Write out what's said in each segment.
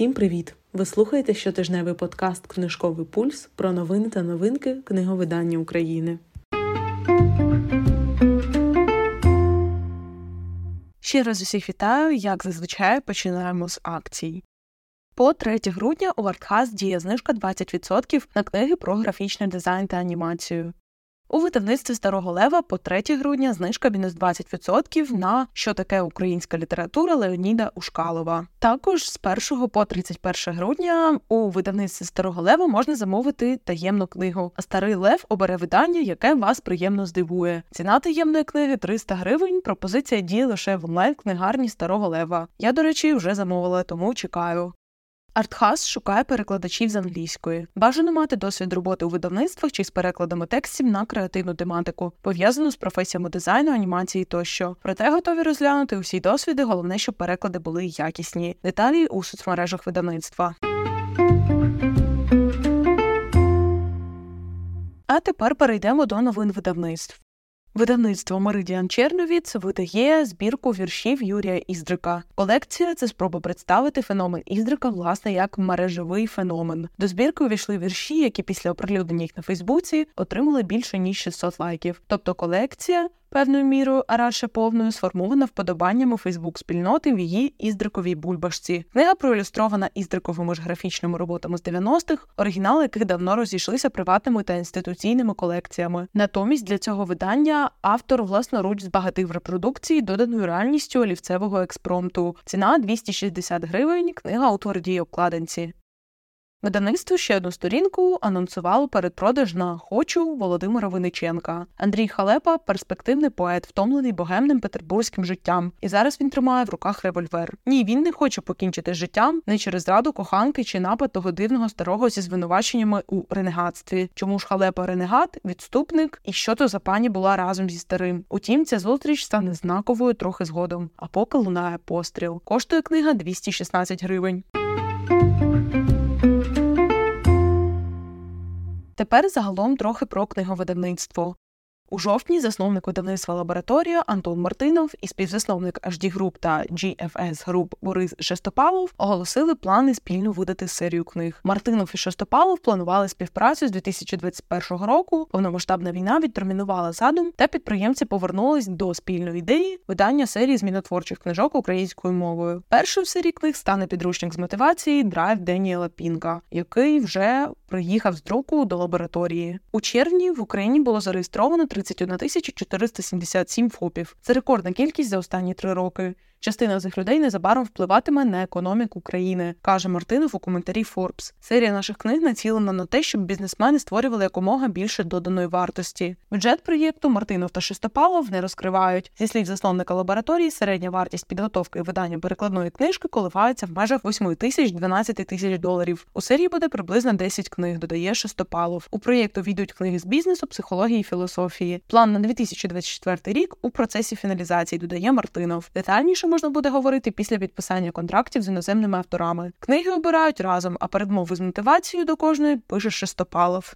Всім привіт! Ви слухаєте щотижневий подкаст Книжковий пульс про новини та новинки книговидання України. Ще раз усіх вітаю, як зазвичай починаємо з акцій. По 3 грудня у Артхаз діє знижка 20% на книги про графічний дизайн та анімацію. У видавництві Старого Лева по 3 грудня знижка мінус 20% на що таке українська література Леоніда Ушкалова. Також з 1 по 31 грудня у видавництві Старого Лева можна замовити таємну книгу. А старий Лев обере видання, яке вас приємно здивує. Ціна таємної книги 300 гривень. Пропозиція діє лише в онлайн-книгарні Старого Лева. Я, до речі, вже замовила, тому чекаю. Артхас шукає перекладачів з англійської. Бажано мати досвід роботи у видавництвах чи з перекладами текстів на креативну тематику, пов'язану з професіями дизайну, анімації тощо. Проте готові розглянути усі досвіди. Головне, щоб переклади були якісні. Деталі у соцмережах видавництва. А тепер перейдемо до новин видавництв. Видавництво Меридіан Черновіц видає збірку віршів Юрія Іздрика. Колекція це спроба представити феномен Іздрика, власне, як мережевий феномен. До збірки увійшли вірші, які після оприлюднення їх на Фейсбуці отримали більше ніж 600 лайків. Тобто колекція певною мірою, а радше повною, сформована вподобаннями Фейсбук-спільноти в її іздриковій бульбашці. Книга проілюстрована іздриковими ж графічними роботами з 90-х, оригінали яких давно розійшлися приватними та інституційними колекціями. Натомість для цього видання автор власноруч збагатив репродукції доданою реальністю олівцевого експромту. Ціна 260 гривень. Книга у твердій обкладинці. Видавництво ще одну сторінку анонсувало передпродаж на хочу Володимира Виниченка. Андрій Халепа перспективний поет, втомлений богемним петербурзьким життям. І зараз він тримає в руках револьвер. Ні, він не хоче покінчити життям не через зраду коханки чи напад того дивного старого зі звинуваченнями у ренегатстві. Чому ж халепа ренегат, відступник і що то за пані була разом зі старим? Утім, ця зустріч стане знаковою трохи згодом. А поки лунає постріл. Коштує книга 216 гривень. Тепер загалом трохи про книговидавництво. У жовтні засновник видавництва лабораторія Антон Мартинов і співзасновник HD Group та GFS Group Борис Шестопалов оголосили плани спільно видати серію книг. Мартинов і Шестопалов планували співпрацю з 2021 року. Повномасштабна війна відтермінувала задум, та підприємці повернулись до спільної ідеї видання серії змінотворчих книжок українською мовою. Першою в серії книг стане підручник з мотивації Драйв Деніела Пінка, який вже приїхав з друку до лабораторії. У червні в Україні було зареєстровано 31 тисяча 477 ФОПів. Це рекордна кількість за останні три роки. Частина цих людей незабаром впливатиме на економіку країни, каже Мартинов у коментарі Forbes. Серія наших книг націлена на те, щоб бізнесмени створювали якомога більше доданої вартості. Бюджет проєкту Мартинов та Шестопалов не розкривають. Зі слів засновника лабораторії, середня вартість підготовки і видання перекладної книжки коливається в межах 8 тисяч 12 тисяч доларів. У серії буде приблизно 10 книг. Додає Шестопалов. У проєкту війдуть книги з бізнесу, психології і філософії. План на 2024 рік у процесі фіналізації додає Мартинов. Детальніше можна буде говорити після підписання контрактів з іноземними авторами. Книги обирають разом, а передмови з мотивацією до кожної пише Шестопалов.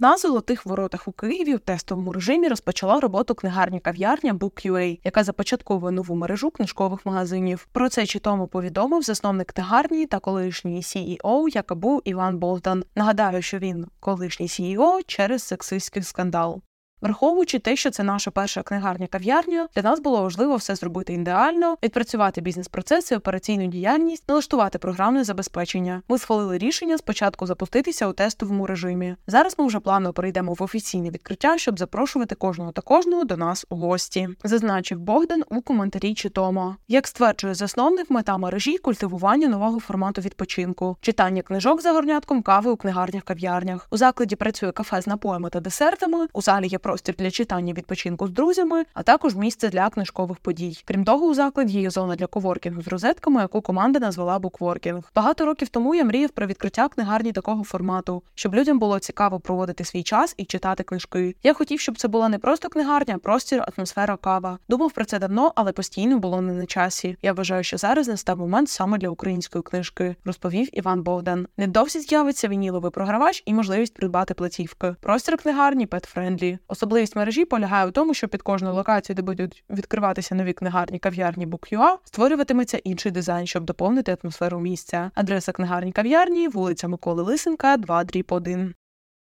На золотих воротах у Києві в тестовому режимі розпочала роботу книгарня кав'ярня BookUA, яка започатковує нову мережу книжкових магазинів. Про це чи тому повідомив засновник книгарні та колишній CEO, яка був Іван Болтан. Нагадаю, що він колишній CEO через сексистський скандал. Враховуючи те, що це наша перша книгарня кав'ярня, для нас було важливо все зробити ідеально, відпрацювати бізнес-процеси, операційну діяльність, налаштувати програмне забезпечення. Ми схвалили рішення спочатку запуститися у тестовому режимі. Зараз ми вже плавно перейдемо в офіційне відкриття, щоб запрошувати кожного та кожного до нас у гості. Зазначив Богдан у коментарі чи Тома. Як стверджує засновник, мета мережі культивування нового формату відпочинку, читання книжок за горнятком кави у книгарнях кав'ярнях. У закладі працює кафе з напоями та десертами. У залі є простір для читання відпочинку з друзями, а також місце для книжкових подій. Крім того, у закладі є зона для коворкінгу з розетками, яку команда назвала букворкінг. Багато років тому я мріяв про відкриття книгарні такого формату, щоб людям було цікаво проводити свій час і читати книжки. Я хотів, щоб це була не просто книгарня, а простір, атмосфера, кава. Думав про це давно, але постійно було не на часі. Я вважаю, що зараз настав момент саме для української книжки, розповів Іван Богдан. Невдовзі з'явиться вініловий програвач і можливість придбати платівки. Простір книгарні pet-friendly Особливість мережі полягає в тому, що під кожну локацію, де будуть відкриватися нові книгарні кав'ярні Book.ua, створюватиметься інший дизайн, щоб доповнити атмосферу місця. Адреса книгарні кав'ярні, вулиця Миколи Лисенка, 2 дріб 1.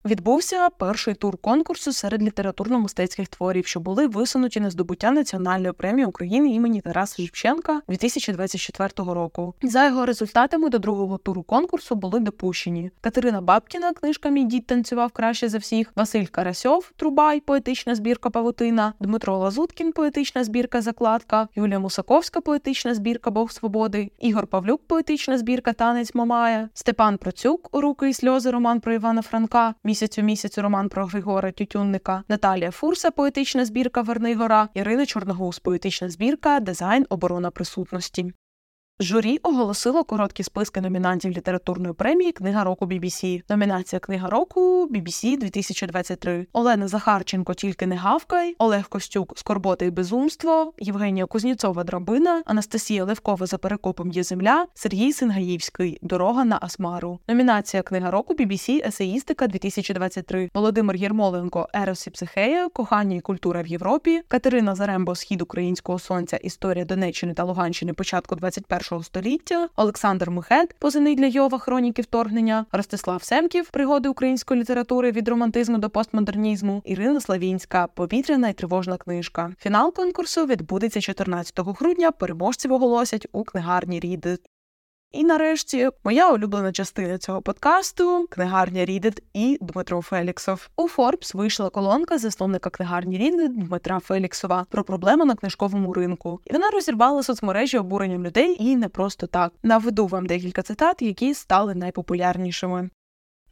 Відбувся перший тур конкурсу серед літературно-мистецьких творів, що були висунуті на здобуття національної премії України імені Тараса Шевченка 2024 року. За його результатами до другого туру конкурсу були допущені Катерина Бабкіна, книжка Мій дід танцював краще за всіх, Василь Карасьов, Трубай, поетична збірка Павутина, Дмитро Лазуткін, поетична збірка Закладка, Юлія Мусаковська, поетична збірка Бог Свободи, Ігор Павлюк, поетична збірка Танець Мамая, Степан Процюк, Руки і сльози, роман про Івана Франка місяцю місяць роман про Григора Тютюнника, Наталія Фурса, поетична збірка Вернигора, Ірина Чорногуз, поетична збірка, дизайн, оборона присутності. Журі оголосило короткі списки номінантів літературної премії Книга року BBC. Номінація Книга року BBC 2023. Олена Захарченко Тільки не гавкай, Олег Костюк Скорбота і безумство, Євгенія Кузніцова Драбина, Анастасія Левкова за перекопом є земля, Сергій Сингаївський Дорога на Асмару. Номінація Книга року BBC Есеїстика 2023. Володимир Єрмоленко Ерос і Психея, Кохання і культура в Європі, Катерина Зарембо Схід українського сонця, Історія Донеччини та Луганщини початку 21 століття, Олександр Мухет, позивний для Йова хроніки вторгнення, Ростислав Семків, пригоди української літератури від романтизму до постмодернізму, Ірина Славінська, повітряна і тривожна книжка. Фінал конкурсу відбудеться 14 грудня. Переможців оголосять у книгарні Рідит. І нарешті моя улюблена частина цього подкасту книгарня Рідет і Дмитро Феліксов. У Форбс вийшла колонка засновника книгарні Рідет Дмитра Феліксова про проблеми на книжковому ринку. І вона розірвала соцмережі обуренням людей і не просто так. Наведу вам декілька цитат, які стали найпопулярнішими.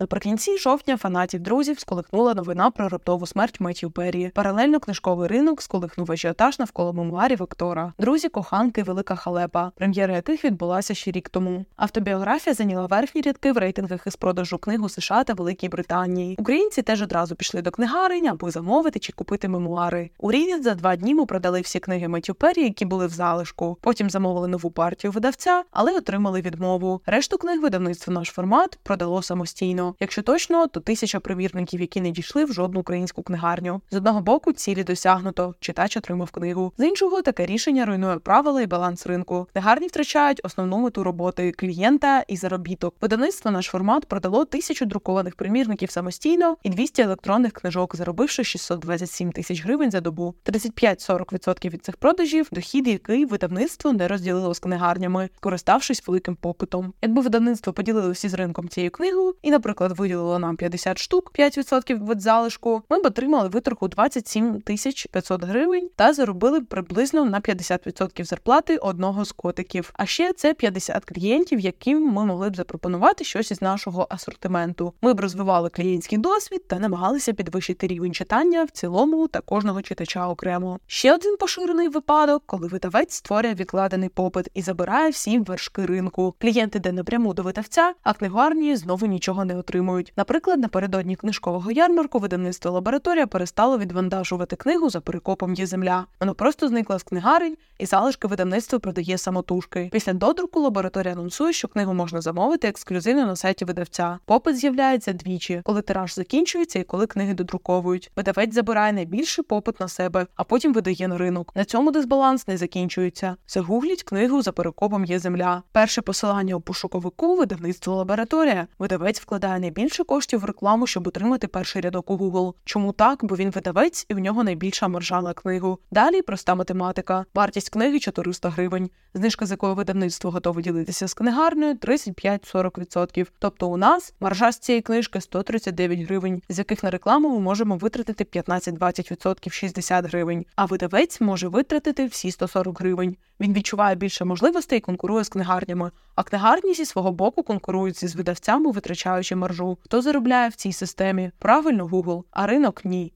Наприкінці жовтня фанатів друзів сколихнула новина про раптову смерть Меттью Перрі. Паралельно книжковий ринок сколихнув ажіотаж навколо мемуарів актора. Друзі, коханки, велика халепа, прем'єра яких відбулася ще рік тому. Автобіографія зайняла верхні рядки в рейтингах із продажу книг у США та Великій Британії. Українці теж одразу пішли до книгарень, аби замовити чи купити мемуари. У Рівні за два дні ми продали всі книги Меттью Перрі, які були в залишку. Потім замовили нову партію видавця, але отримали відмову. Решту книг видавництво наш формат продало самостійно. Якщо точно, то тисяча примірників, які не дійшли в жодну українську книгарню. З одного боку цілі досягнуто, читач отримав книгу. З іншого таке рішення руйнує правила і баланс ринку. Книгарні втрачають основну мету роботи клієнта і заробіток. Видавництво наш формат продало тисячу друкованих примірників самостійно і 200 електронних книжок, заробивши 627 тисяч гривень за добу. 35-40% від цих продажів дохід, який видавництво не розділило з книгарнями, скориставшись великим попитом. Якби видавництво поділилося з ринком цією книгою, і, наприклад наприклад, виділило нам 50 штук, 5% від залишку, ми б отримали витроху 27 тисяч 500 гривень та заробили приблизно на 50% зарплати одного з котиків. А ще це 50 клієнтів, яким ми могли б запропонувати щось із нашого асортименту. Ми б розвивали клієнтський досвід та намагалися підвищити рівень читання в цілому та кожного читача окремо. Ще один поширений випадок, коли видавець створює відкладений попит і забирає всі вершки ринку. Клієнти йде напряму до видавця, а книгарні знову нічого не отримують отримують. Наприклад, напередодні книжкового ярмарку видавництво лабораторія перестало відвантажувати книгу за перекопом є земля. Воно просто зникло з книгарень, і залишки видавництво продає самотужки. Після додруку лабораторія анонсує, що книгу можна замовити ексклюзивно на сайті видавця. Попит з'являється двічі, коли тираж закінчується і коли книги додруковують. Видавець забирає найбільший попит на себе, а потім видає на ринок. На цьому дисбаланс не закінчується. Загугліть книгу за перекопом є земля. Перше посилання у пошуковику видавництво лабораторія. Видавець вкладає найбільше коштів в рекламу, щоб отримати перший рядок у Google. Чому так? Бо він видавець і в нього найбільша маржа на книгу. Далі проста математика. Вартість книги 400 гривень. Знижка, з якою видавництво готове ділитися з книгарнею 35-40%. Тобто у нас маржа з цієї книжки 139 гривень, з яких на рекламу ми можемо витратити 15-20% 60 гривень. А видавець може витратити всі 140 гривень. Він відчуває більше можливостей і конкурує з книгарнями. А книгарні зі свого боку конкурують зі видавцями, витрачаючи маржу. Хто заробляє в цій системі? Правильно, Google, а ринок ні.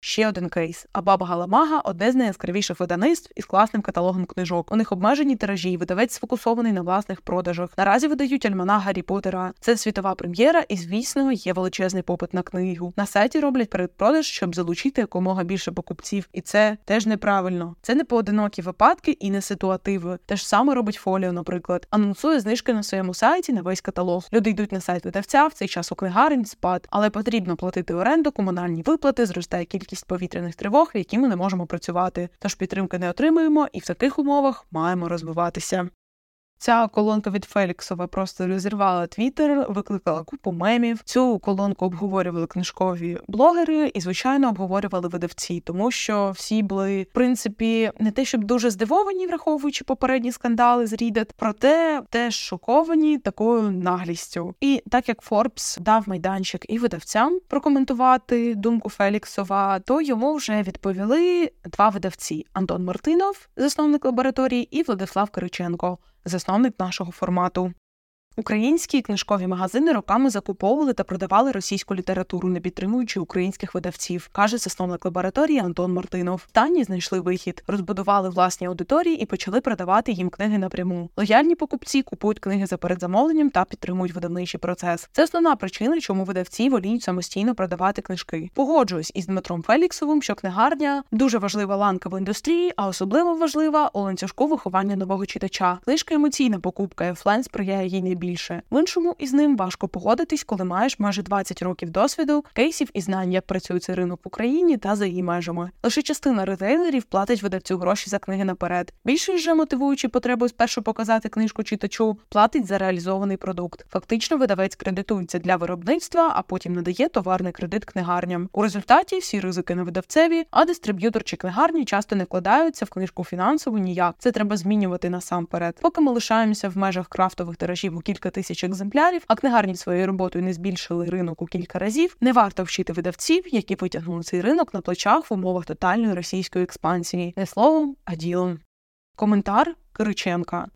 Ще один кейс. А баба Галамага одне з найяскравіших видавництв із класним каталогом книжок. У них обмежені тиражі, видавець сфокусований на власних продажах. Наразі видають альманах Гаррі Поттера. Це світова прем'єра, і звісно, є величезний попит на книгу. На сайті роблять передпродаж, щоб залучити якомога більше покупців. І це теж неправильно. Це не поодинокі випадки і не ситуативи. Те ж саме робить фоліо, наприклад, анонсує знижки на своєму сайті на весь каталог. Люди йдуть на сайт видавця в цей час у книгарень спад, але потрібно платити оренду, комунальні виплати, зростає кількість кількість повітряних тривог, які ми не можемо працювати. Тож підтримки не отримуємо, і в таких умовах маємо розвиватися. Ця колонка від Феліксова просто розірвала твіттер, викликала купу мемів. Цю колонку обговорювали книжкові блогери і, звичайно, обговорювали видавці, тому що всі були в принципі не те, щоб дуже здивовані, враховуючи попередні скандали з Reddit, проте теж шоковані такою наглістю. І так як Форбс дав майданчик і видавцям прокоментувати думку Феліксова, то йому вже відповіли два видавці: Антон Мартинов, засновник лабораторії, і Владислав Кириченко засновник нашого формату. Українські книжкові магазини роками закуповували та продавали російську літературу, не підтримуючи українських видавців, каже засновник лабораторії Антон Мартинов. Тані знайшли вихід, розбудували власні аудиторії і почали продавати їм книги напряму. Лояльні покупці купують книги за передзамовленням та підтримують видавничий процес. Це основна причина, чому видавці воліють самостійно продавати книжки. Погоджуюсь із Дмитром Феліксовим, що книгарня дуже важлива ланка в індустрії, а особливо важлива у ланцюжку виховання нового читача. Книжка емоційна покупка, флен сприяє їй найбільше більше. В іншому із ним важко погодитись, коли маєш майже 20 років досвіду, кейсів і знань, як працює цей ринок в Україні та за її межами. Лише частина ретейлерів платить видавцю гроші за книги наперед. Більшість же мотивуючи потребу спершу показати книжку читачу, платить за реалізований продукт. Фактично, видавець кредитується для виробництва, а потім надає товарний кредит книгарням. У результаті всі ризики на видавцеві, а дистриб'ютор чи книгарні часто не вкладаються в книжку фінансово ніяк. Це треба змінювати насамперед. Поки ми лишаємося в межах крафтових тиражів у кілька тисяч екземплярів, а книгарні своєю роботою не збільшили ринок у кілька разів. Не варто вчити видавців, які витягнули цей ринок на плечах в умовах тотальної російської експансії, не словом, а ділом. Коментар Кириченка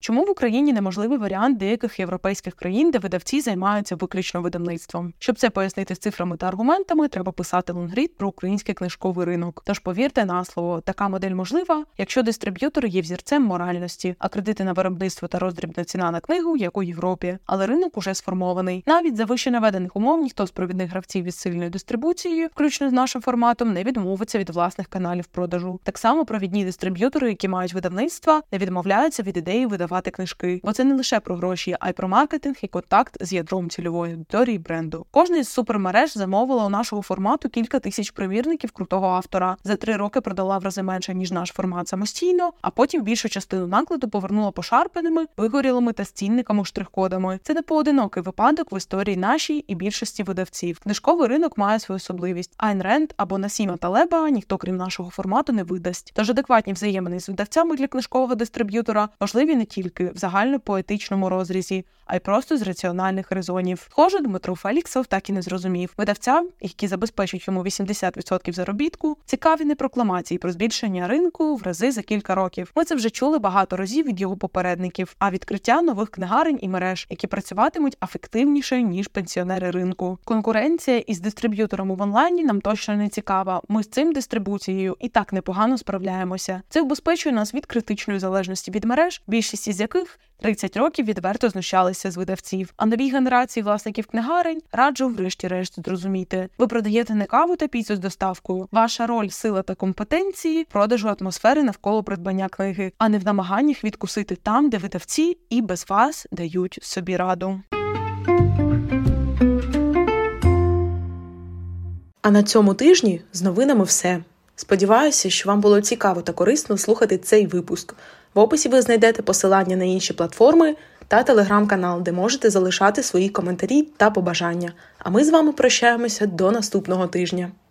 Чому в Україні неможливий варіант деяких європейських країн, де видавці займаються виключно видавництвом? Щоб це пояснити з цифрами та аргументами, треба писати лонгрід про український книжковий ринок. Тож повірте на слово, така модель можлива, якщо дистриб'ютори є взірцем моральності, а кредити на виробництво та роздрібна ціна на книгу, як у Європі, але ринок уже сформований. Навіть за вище наведених умов ніхто з провідних гравців із сильною дистрибуцією, включно з нашим форматом, не відмовиться від власних каналів продажу. Так само провідні дистриб'ютори, які мають видавництва, не відмовляються від ідеї видавництва видавати книжки, бо це не лише про гроші, а й про маркетинг і контакт з ядром цільової аудиторії бренду. Кожна із супермереж замовила у нашого формату кілька тисяч примірників крутого автора. За три роки продала в рази менше ніж наш формат самостійно, а потім більшу частину накладу повернула пошарпаними, вигорілими та стінниками штрих-кодами. Це не поодинокий випадок в історії нашій і більшості видавців. Книжковий ринок має свою особливість. Айн Ренд або Насіма Талеба ніхто крім нашого формату не видасть. Тож адекватні взаємини з видавцями для книжкового дистриб'ютора можливі не тільки тільки в загальнопоетичному розрізі, а й просто з раціональних резонів. Схоже, Дмитро Феліксов так і не зрозумів. Видавцям, які забезпечують йому 80% заробітку, цікаві не прокламації про збільшення ринку в рази за кілька років. Ми це вже чули багато разів від його попередників, а відкриття нових книгарень і мереж, які працюватимуть ефективніше ніж пенсіонери ринку. Конкуренція із дистриб'ютором в онлайні нам точно не цікава. Ми з цим дистрибуцією і так непогано справляємося. Це вбезпечує нас від критичної залежності від мереж, більшість із яких 30 років відверто знущалися з видавців. А новій генерації власників книгарень раджу, врешті-решт, зрозуміти. Ви продаєте не каву та піцу з доставкою. Ваша роль, сила та компетенції, продажу атмосфери навколо придбання книги, а не в намаганнях відкусити там, де видавці і без вас дають собі раду. А на цьому тижні з новинами все. Сподіваюся, що вам було цікаво та корисно слухати цей випуск. В описі ви знайдете посилання на інші платформи та телеграм-канал, де можете залишати свої коментарі та побажання. А ми з вами прощаємося до наступного тижня.